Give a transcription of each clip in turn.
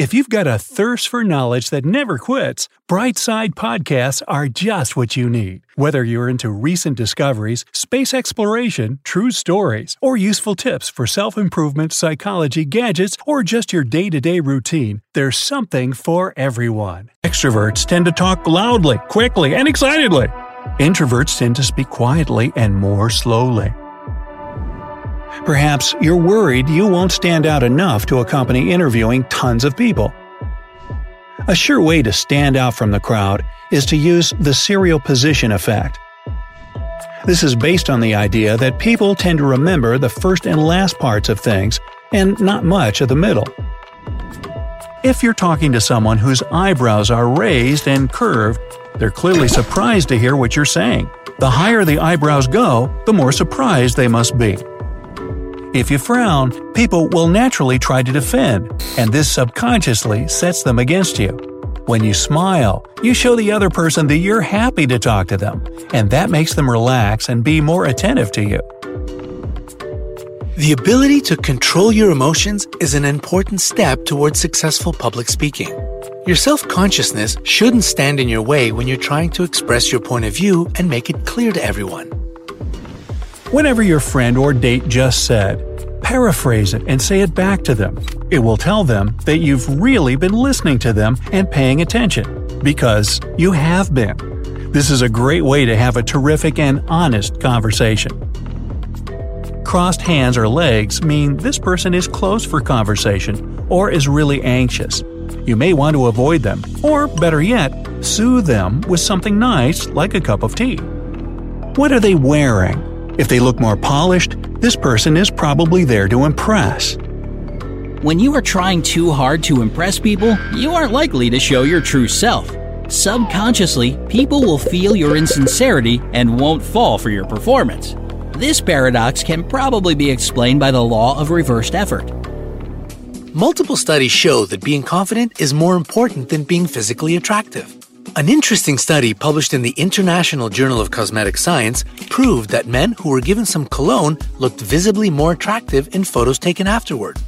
If you've got a thirst for knowledge that never quits, Brightside Podcasts are just what you need. Whether you're into recent discoveries, space exploration, true stories, or useful tips for self improvement, psychology, gadgets, or just your day to day routine, there's something for everyone. Extroverts tend to talk loudly, quickly, and excitedly. Introverts tend to speak quietly and more slowly. Perhaps you're worried you won't stand out enough to accompany interviewing tons of people. A sure way to stand out from the crowd is to use the serial position effect. This is based on the idea that people tend to remember the first and last parts of things, and not much of the middle. If you're talking to someone whose eyebrows are raised and curved, they're clearly surprised to hear what you're saying. The higher the eyebrows go, the more surprised they must be. If you frown, people will naturally try to defend, and this subconsciously sets them against you. When you smile, you show the other person that you're happy to talk to them, and that makes them relax and be more attentive to you. The ability to control your emotions is an important step towards successful public speaking. Your self consciousness shouldn't stand in your way when you're trying to express your point of view and make it clear to everyone. Whatever your friend or date just said, paraphrase it and say it back to them. It will tell them that you've really been listening to them and paying attention, because you have been. This is a great way to have a terrific and honest conversation. Crossed hands or legs mean this person is close for conversation or is really anxious. You may want to avoid them, or better yet, soothe them with something nice like a cup of tea. What are they wearing? If they look more polished, this person is probably there to impress. When you are trying too hard to impress people, you aren't likely to show your true self. Subconsciously, people will feel your insincerity and won't fall for your performance. This paradox can probably be explained by the law of reversed effort. Multiple studies show that being confident is more important than being physically attractive. An interesting study published in the International Journal of Cosmetic Science proved that men who were given some cologne looked visibly more attractive in photos taken afterward.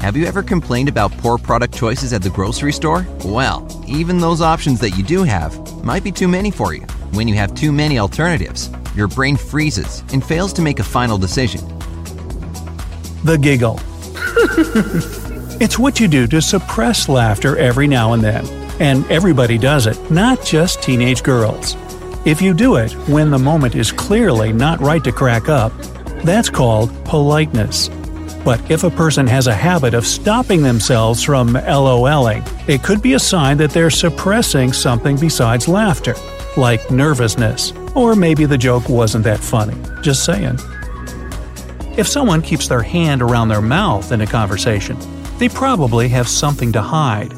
Have you ever complained about poor product choices at the grocery store? Well, even those options that you do have might be too many for you. When you have too many alternatives, your brain freezes and fails to make a final decision. The giggle. it's what you do to suppress laughter every now and then. And everybody does it, not just teenage girls. If you do it when the moment is clearly not right to crack up, that's called politeness. But if a person has a habit of stopping themselves from LOLing, it could be a sign that they're suppressing something besides laughter, like nervousness, or maybe the joke wasn't that funny. Just saying. If someone keeps their hand around their mouth in a conversation, they probably have something to hide.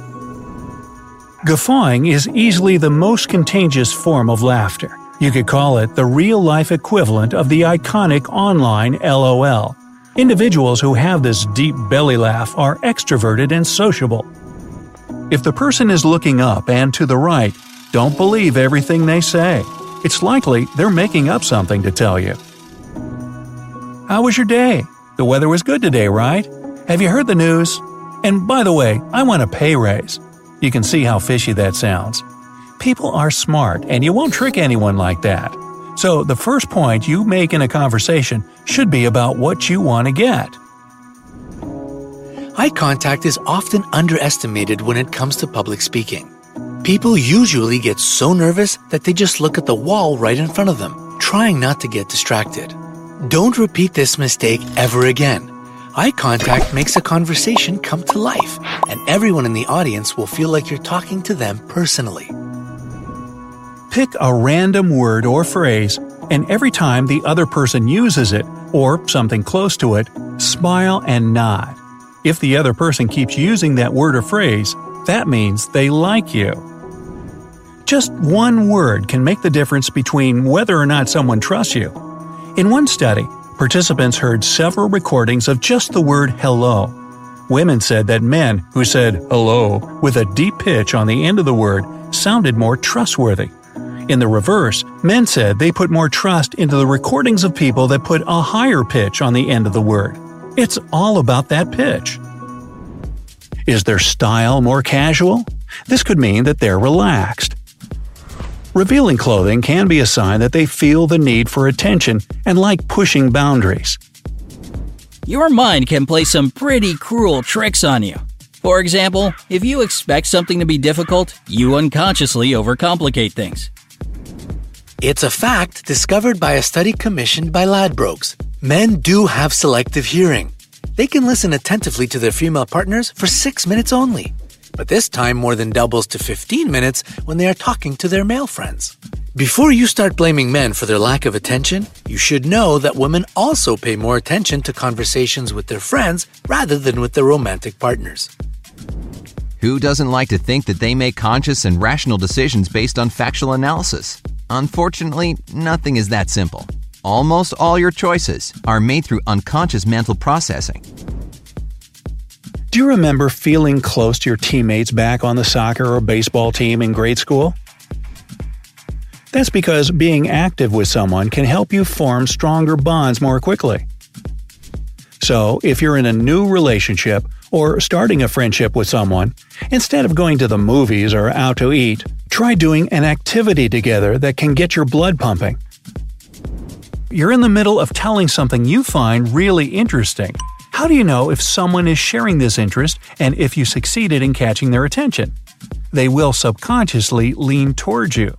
Guffawing is easily the most contagious form of laughter. You could call it the real life equivalent of the iconic online LOL. Individuals who have this deep belly laugh are extroverted and sociable. If the person is looking up and to the right, don't believe everything they say. It's likely they're making up something to tell you. How was your day? The weather was good today, right? Have you heard the news? And by the way, I want a pay raise. You can see how fishy that sounds. People are smart, and you won't trick anyone like that. So, the first point you make in a conversation should be about what you want to get. Eye contact is often underestimated when it comes to public speaking. People usually get so nervous that they just look at the wall right in front of them, trying not to get distracted. Don't repeat this mistake ever again. Eye contact makes a conversation come to life, and everyone in the audience will feel like you're talking to them personally. Pick a random word or phrase, and every time the other person uses it, or something close to it, smile and nod. If the other person keeps using that word or phrase, that means they like you. Just one word can make the difference between whether or not someone trusts you. In one study, participants heard several recordings of just the word hello. Women said that men who said hello with a deep pitch on the end of the word sounded more trustworthy. In the reverse, men said they put more trust into the recordings of people that put a higher pitch on the end of the word. It's all about that pitch. Is their style more casual? This could mean that they're relaxed. Revealing clothing can be a sign that they feel the need for attention and like pushing boundaries. Your mind can play some pretty cruel tricks on you. For example, if you expect something to be difficult, you unconsciously overcomplicate things. It's a fact discovered by a study commissioned by Ladbrokes. Men do have selective hearing. They can listen attentively to their female partners for 6 minutes only. But this time more than doubles to 15 minutes when they are talking to their male friends. Before you start blaming men for their lack of attention, you should know that women also pay more attention to conversations with their friends rather than with their romantic partners. Who doesn't like to think that they make conscious and rational decisions based on factual analysis? Unfortunately, nothing is that simple. Almost all your choices are made through unconscious mental processing. Do you remember feeling close to your teammates back on the soccer or baseball team in grade school? That's because being active with someone can help you form stronger bonds more quickly. So, if you're in a new relationship or starting a friendship with someone, instead of going to the movies or out to eat, try doing an activity together that can get your blood pumping. You're in the middle of telling something you find really interesting. How do you know if someone is sharing this interest and if you succeeded in catching their attention? They will subconsciously lean towards you.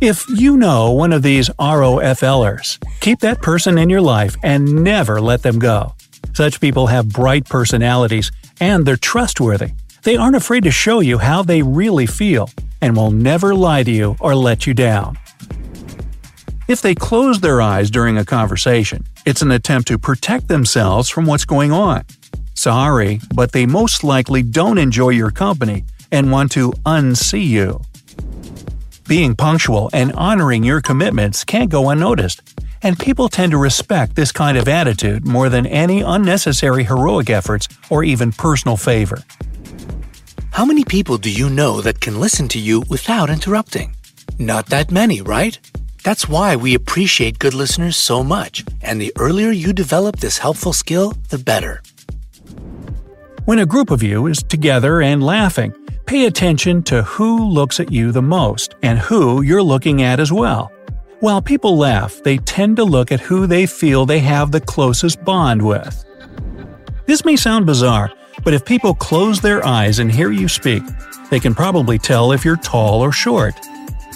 If you know one of these ROFLers, keep that person in your life and never let them go. Such people have bright personalities and they're trustworthy. They aren't afraid to show you how they really feel and will never lie to you or let you down. If they close their eyes during a conversation, it's an attempt to protect themselves from what's going on. Sorry, but they most likely don't enjoy your company and want to unsee you. Being punctual and honoring your commitments can't go unnoticed, and people tend to respect this kind of attitude more than any unnecessary heroic efforts or even personal favor. How many people do you know that can listen to you without interrupting? Not that many, right? That's why we appreciate good listeners so much, and the earlier you develop this helpful skill, the better. When a group of you is together and laughing, pay attention to who looks at you the most and who you're looking at as well. While people laugh, they tend to look at who they feel they have the closest bond with. This may sound bizarre, but if people close their eyes and hear you speak, they can probably tell if you're tall or short.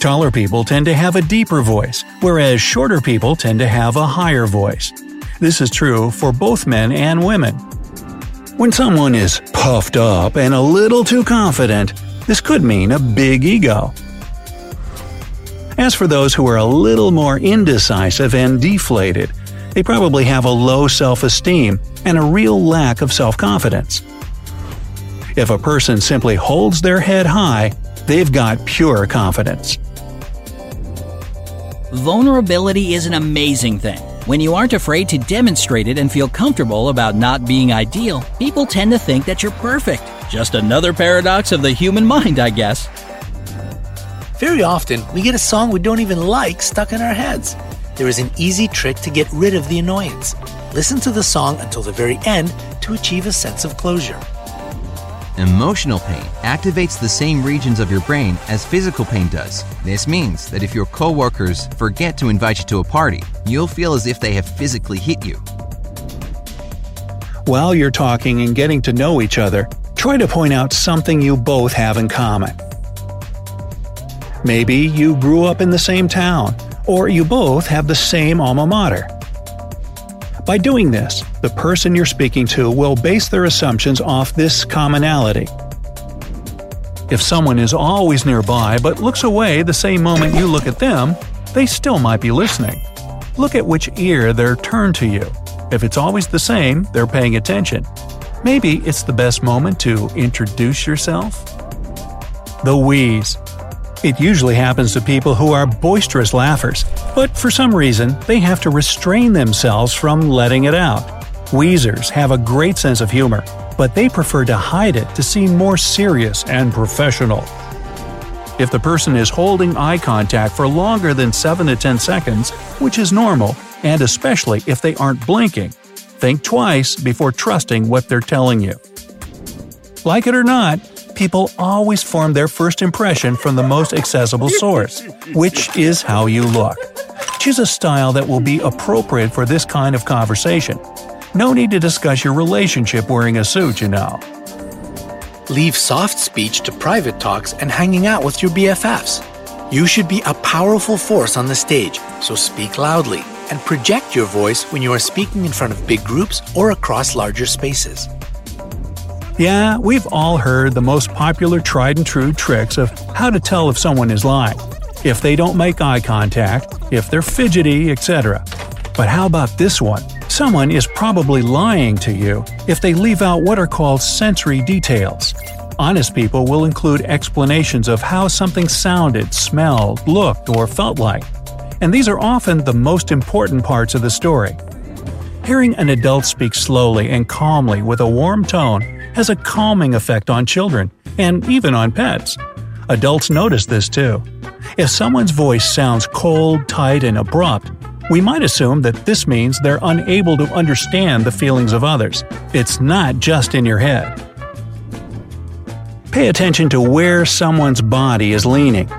Taller people tend to have a deeper voice, whereas shorter people tend to have a higher voice. This is true for both men and women. When someone is puffed up and a little too confident, this could mean a big ego. As for those who are a little more indecisive and deflated, they probably have a low self esteem and a real lack of self confidence. If a person simply holds their head high, they've got pure confidence. Vulnerability is an amazing thing. When you aren't afraid to demonstrate it and feel comfortable about not being ideal, people tend to think that you're perfect. Just another paradox of the human mind, I guess. Very often, we get a song we don't even like stuck in our heads. There is an easy trick to get rid of the annoyance. Listen to the song until the very end to achieve a sense of closure. Emotional pain activates the same regions of your brain as physical pain does. This means that if your coworkers forget to invite you to a party, you'll feel as if they have physically hit you. While you're talking and getting to know each other, try to point out something you both have in common. Maybe you grew up in the same town, or you both have the same alma mater. By doing this, the person you're speaking to will base their assumptions off this commonality. If someone is always nearby but looks away the same moment you look at them, they still might be listening. Look at which ear they're turned to you. If it's always the same, they're paying attention. Maybe it's the best moment to introduce yourself. The wheeze. It usually happens to people who are boisterous laughers, but for some reason, they have to restrain themselves from letting it out. Wheezers have a great sense of humor, but they prefer to hide it to seem more serious and professional. If the person is holding eye contact for longer than 7 to 10 seconds, which is normal, and especially if they aren't blinking, think twice before trusting what they're telling you. Like it or not, people always form their first impression from the most accessible source, which is how you look. Choose a style that will be appropriate for this kind of conversation. No need to discuss your relationship wearing a suit, you know. Leave soft speech to private talks and hanging out with your BFFs. You should be a powerful force on the stage, so speak loudly and project your voice when you are speaking in front of big groups or across larger spaces. Yeah, we've all heard the most popular tried and true tricks of how to tell if someone is lying. If they don't make eye contact, if they're fidgety, etc. But how about this one? Someone is probably lying to you if they leave out what are called sensory details. Honest people will include explanations of how something sounded, smelled, looked, or felt like. And these are often the most important parts of the story. Hearing an adult speak slowly and calmly with a warm tone has a calming effect on children, and even on pets. Adults notice this too. If someone's voice sounds cold, tight, and abrupt, we might assume that this means they're unable to understand the feelings of others. It's not just in your head. Pay attention to where someone's body is leaning.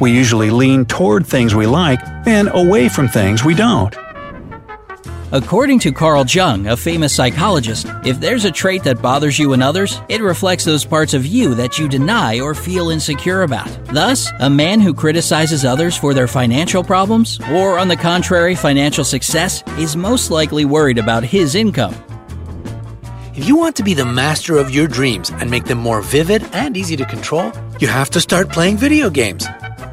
We usually lean toward things we like and away from things we don't. According to Carl Jung, a famous psychologist, if there's a trait that bothers you in others, it reflects those parts of you that you deny or feel insecure about. Thus, a man who criticizes others for their financial problems, or on the contrary, financial success, is most likely worried about his income. If you want to be the master of your dreams and make them more vivid and easy to control, you have to start playing video games.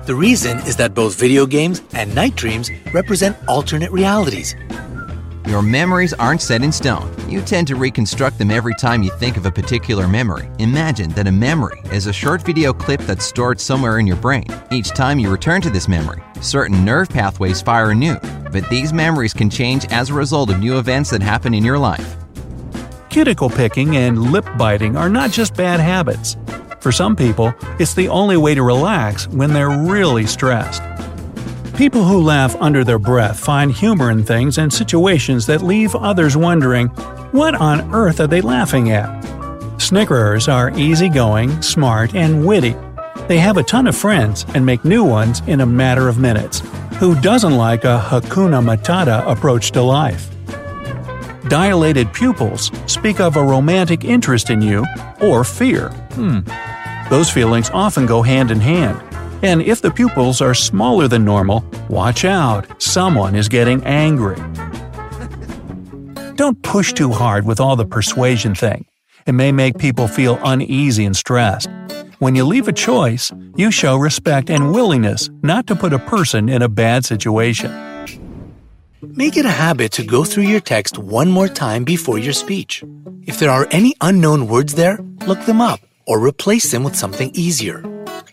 The reason is that both video games and night dreams represent alternate realities. Your memories aren't set in stone. You tend to reconstruct them every time you think of a particular memory. Imagine that a memory is a short video clip that's stored somewhere in your brain. Each time you return to this memory, certain nerve pathways fire anew, but these memories can change as a result of new events that happen in your life. Cuticle picking and lip biting are not just bad habits. For some people, it's the only way to relax when they're really stressed. People who laugh under their breath find humor in things and situations that leave others wondering, what on earth are they laughing at? Snickerers are easygoing, smart, and witty. They have a ton of friends and make new ones in a matter of minutes. Who doesn't like a Hakuna Matata approach to life? Dilated pupils speak of a romantic interest in you or fear. Hmm. Those feelings often go hand in hand. And if the pupils are smaller than normal, watch out, someone is getting angry. Don't push too hard with all the persuasion thing. It may make people feel uneasy and stressed. When you leave a choice, you show respect and willingness not to put a person in a bad situation. Make it a habit to go through your text one more time before your speech. If there are any unknown words there, look them up or replace them with something easier.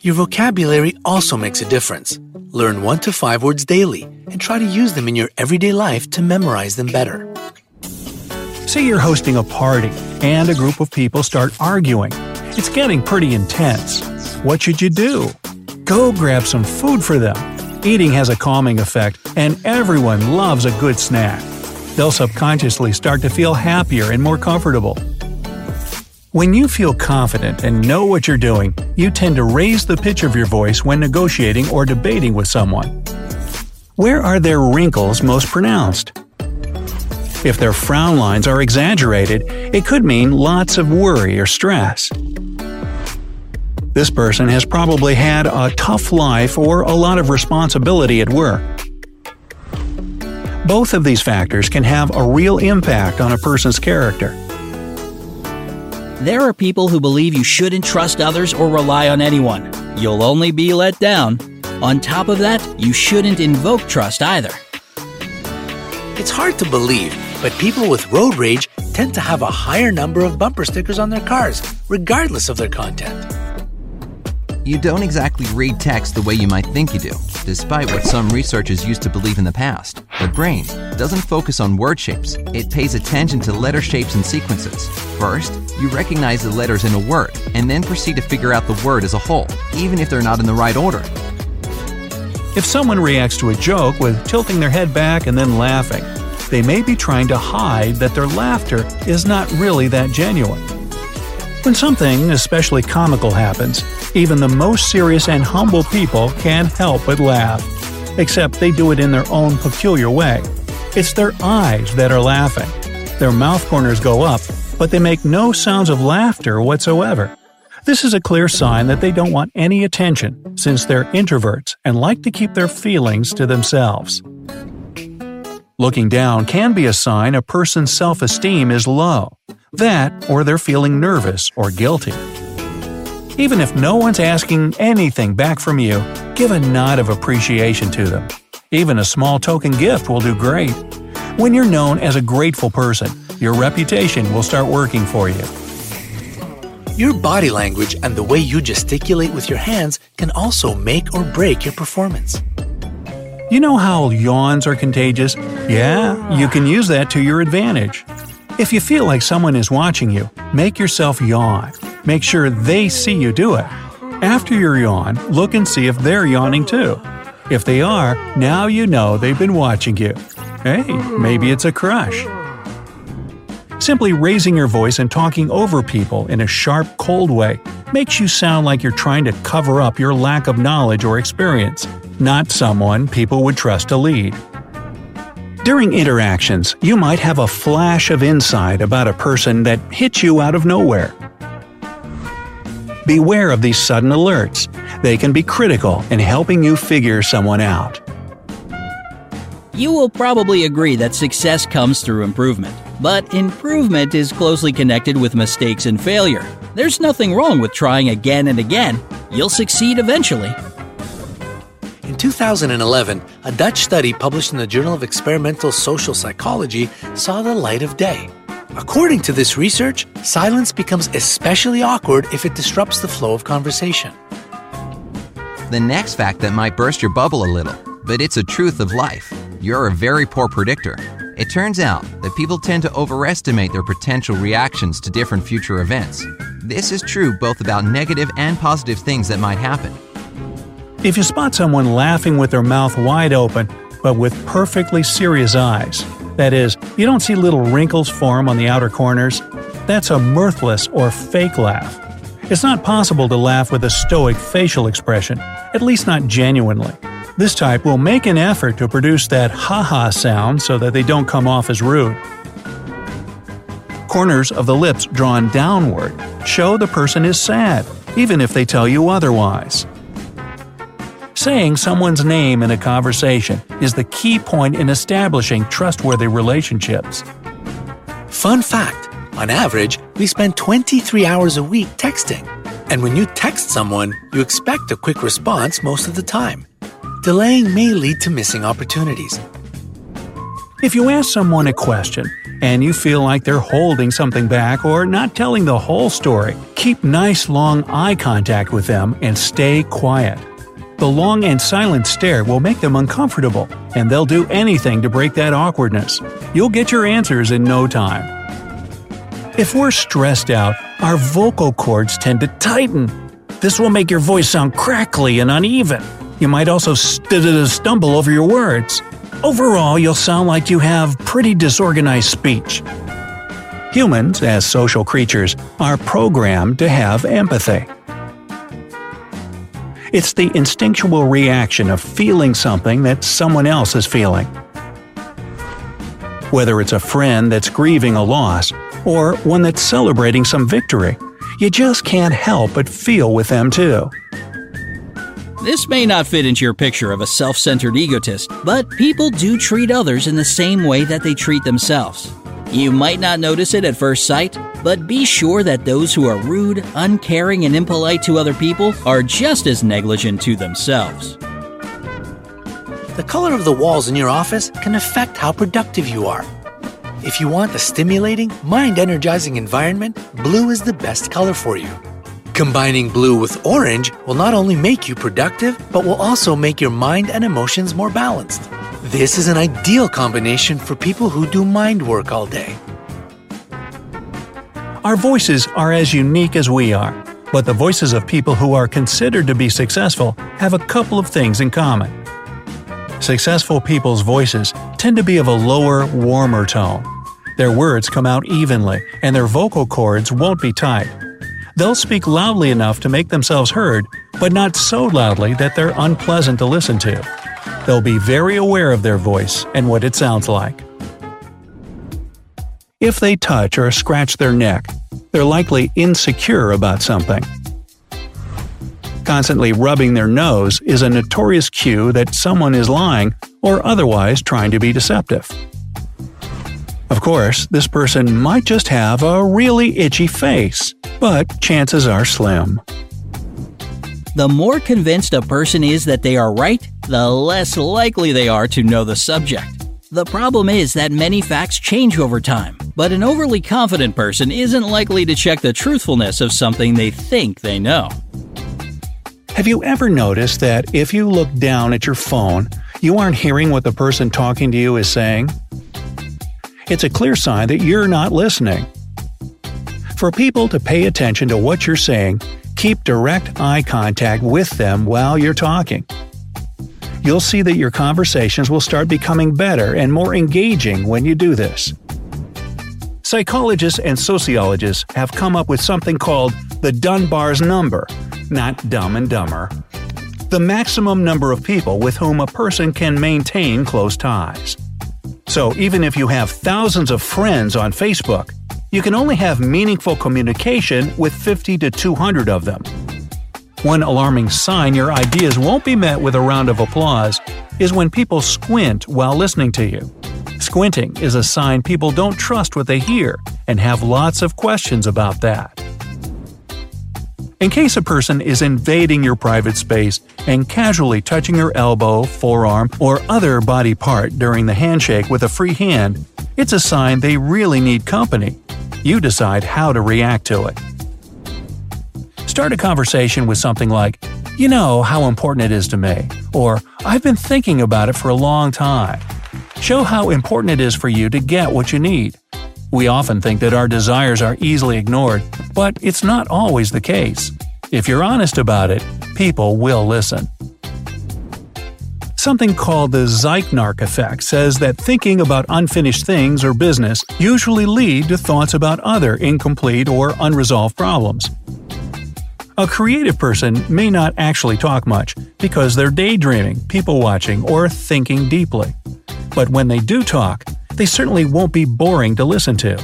Your vocabulary also makes a difference. Learn one to five words daily and try to use them in your everyday life to memorize them better. Say you're hosting a party and a group of people start arguing. It's getting pretty intense. What should you do? Go grab some food for them. Eating has a calming effect, and everyone loves a good snack. They'll subconsciously start to feel happier and more comfortable. When you feel confident and know what you're doing, you tend to raise the pitch of your voice when negotiating or debating with someone. Where are their wrinkles most pronounced? If their frown lines are exaggerated, it could mean lots of worry or stress. This person has probably had a tough life or a lot of responsibility at work. Both of these factors can have a real impact on a person's character. There are people who believe you shouldn't trust others or rely on anyone. You'll only be let down. On top of that, you shouldn't invoke trust either. It's hard to believe, but people with road rage tend to have a higher number of bumper stickers on their cars, regardless of their content. You don't exactly read text the way you might think you do, despite what some researchers used to believe in the past. The brain doesn't focus on word shapes, it pays attention to letter shapes and sequences. First, you recognize the letters in a word, and then proceed to figure out the word as a whole, even if they're not in the right order. If someone reacts to a joke with tilting their head back and then laughing, they may be trying to hide that their laughter is not really that genuine. When something especially comical happens, even the most serious and humble people can't help but laugh. Except they do it in their own peculiar way. It's their eyes that are laughing. Their mouth corners go up, but they make no sounds of laughter whatsoever. This is a clear sign that they don't want any attention, since they're introverts and like to keep their feelings to themselves. Looking down can be a sign a person's self esteem is low. That, or they're feeling nervous or guilty. Even if no one's asking anything back from you, give a nod of appreciation to them. Even a small token gift will do great. When you're known as a grateful person, your reputation will start working for you. Your body language and the way you gesticulate with your hands can also make or break your performance. You know how yawns are contagious? Yeah, you can use that to your advantage. If you feel like someone is watching you, make yourself yawn. Make sure they see you do it. After your yawn, look and see if they're yawning too. If they are, now you know they've been watching you. Hey, maybe it's a crush. Simply raising your voice and talking over people in a sharp, cold way makes you sound like you're trying to cover up your lack of knowledge or experience, not someone people would trust to lead. During interactions, you might have a flash of insight about a person that hits you out of nowhere. Beware of these sudden alerts. They can be critical in helping you figure someone out. You will probably agree that success comes through improvement, but improvement is closely connected with mistakes and failure. There's nothing wrong with trying again and again. You'll succeed eventually. In 2011, a Dutch study published in the Journal of Experimental Social Psychology saw the light of day. According to this research, silence becomes especially awkward if it disrupts the flow of conversation. The next fact that might burst your bubble a little, but it's a truth of life. You're a very poor predictor. It turns out that people tend to overestimate their potential reactions to different future events. This is true both about negative and positive things that might happen. If you spot someone laughing with their mouth wide open, but with perfectly serious eyes, that is, you don't see little wrinkles form on the outer corners, that's a mirthless or fake laugh. It's not possible to laugh with a stoic facial expression, at least not genuinely. This type will make an effort to produce that ha-ha sound so that they don't come off as rude. Corners of the lips drawn downward show the person is sad, even if they tell you otherwise. Saying someone's name in a conversation is the key point in establishing trustworthy relationships. Fun fact on average, we spend 23 hours a week texting. And when you text someone, you expect a quick response most of the time. Delaying may lead to missing opportunities. If you ask someone a question and you feel like they're holding something back or not telling the whole story, keep nice long eye contact with them and stay quiet. The long and silent stare will make them uncomfortable, and they'll do anything to break that awkwardness. You'll get your answers in no time. If we're stressed out, our vocal cords tend to tighten. This will make your voice sound crackly and uneven. You might also st- stumble over your words. Overall, you'll sound like you have pretty disorganized speech. Humans, as social creatures, are programmed to have empathy. It's the instinctual reaction of feeling something that someone else is feeling. Whether it's a friend that's grieving a loss or one that's celebrating some victory, you just can't help but feel with them too. This may not fit into your picture of a self centered egotist, but people do treat others in the same way that they treat themselves. You might not notice it at first sight, but be sure that those who are rude, uncaring, and impolite to other people are just as negligent to themselves. The color of the walls in your office can affect how productive you are. If you want a stimulating, mind energizing environment, blue is the best color for you. Combining blue with orange will not only make you productive, but will also make your mind and emotions more balanced. This is an ideal combination for people who do mind work all day. Our voices are as unique as we are, but the voices of people who are considered to be successful have a couple of things in common. Successful people's voices tend to be of a lower, warmer tone. Their words come out evenly, and their vocal cords won't be tight. They'll speak loudly enough to make themselves heard, but not so loudly that they're unpleasant to listen to. They'll be very aware of their voice and what it sounds like. If they touch or scratch their neck, they're likely insecure about something. Constantly rubbing their nose is a notorious cue that someone is lying or otherwise trying to be deceptive. Of course, this person might just have a really itchy face, but chances are slim. The more convinced a person is that they are right, the less likely they are to know the subject. The problem is that many facts change over time, but an overly confident person isn't likely to check the truthfulness of something they think they know. Have you ever noticed that if you look down at your phone, you aren't hearing what the person talking to you is saying? It's a clear sign that you're not listening. For people to pay attention to what you're saying, keep direct eye contact with them while you're talking. You'll see that your conversations will start becoming better and more engaging when you do this. Psychologists and sociologists have come up with something called the Dunbar's number, not dumb and dumber. The maximum number of people with whom a person can maintain close ties. So even if you have thousands of friends on Facebook, you can only have meaningful communication with 50 to 200 of them. One alarming sign your ideas won't be met with a round of applause is when people squint while listening to you. Squinting is a sign people don't trust what they hear and have lots of questions about that. In case a person is invading your private space and casually touching your elbow, forearm, or other body part during the handshake with a free hand, it's a sign they really need company. You decide how to react to it. Start a conversation with something like, You know how important it is to me, or I've been thinking about it for a long time. Show how important it is for you to get what you need. We often think that our desires are easily ignored, but it's not always the case. If you're honest about it, people will listen. Something called the Zeigarnik effect says that thinking about unfinished things or business usually lead to thoughts about other incomplete or unresolved problems. A creative person may not actually talk much because they're daydreaming, people watching, or thinking deeply. But when they do talk, they certainly won't be boring to listen to.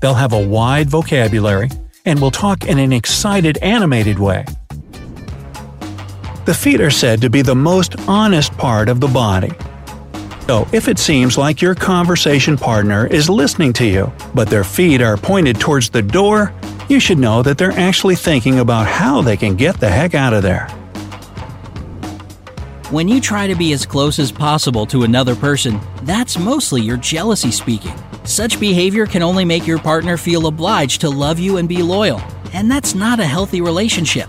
They'll have a wide vocabulary and will talk in an excited, animated way. The feet are said to be the most honest part of the body. So, if it seems like your conversation partner is listening to you, but their feet are pointed towards the door, you should know that they're actually thinking about how they can get the heck out of there. When you try to be as close as possible to another person, that's mostly your jealousy speaking. Such behavior can only make your partner feel obliged to love you and be loyal, and that's not a healthy relationship.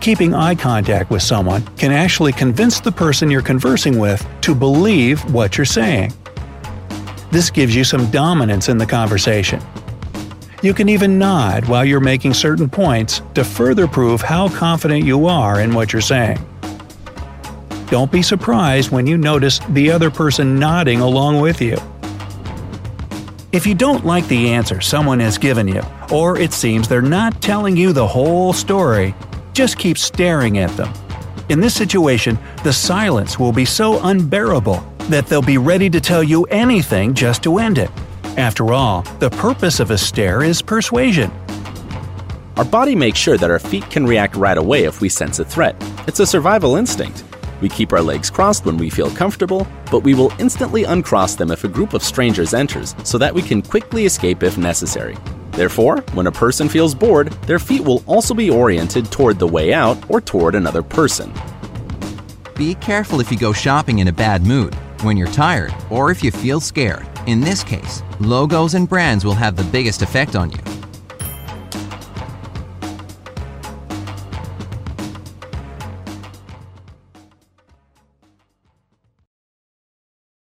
Keeping eye contact with someone can actually convince the person you're conversing with to believe what you're saying. This gives you some dominance in the conversation. You can even nod while you're making certain points to further prove how confident you are in what you're saying. Don't be surprised when you notice the other person nodding along with you. If you don't like the answer someone has given you, or it seems they're not telling you the whole story, just keep staring at them. In this situation, the silence will be so unbearable that they'll be ready to tell you anything just to end it. After all, the purpose of a stare is persuasion. Our body makes sure that our feet can react right away if we sense a threat. It's a survival instinct. We keep our legs crossed when we feel comfortable, but we will instantly uncross them if a group of strangers enters so that we can quickly escape if necessary. Therefore, when a person feels bored, their feet will also be oriented toward the way out or toward another person. Be careful if you go shopping in a bad mood, when you're tired, or if you feel scared. In this case, logos and brands will have the biggest effect on you.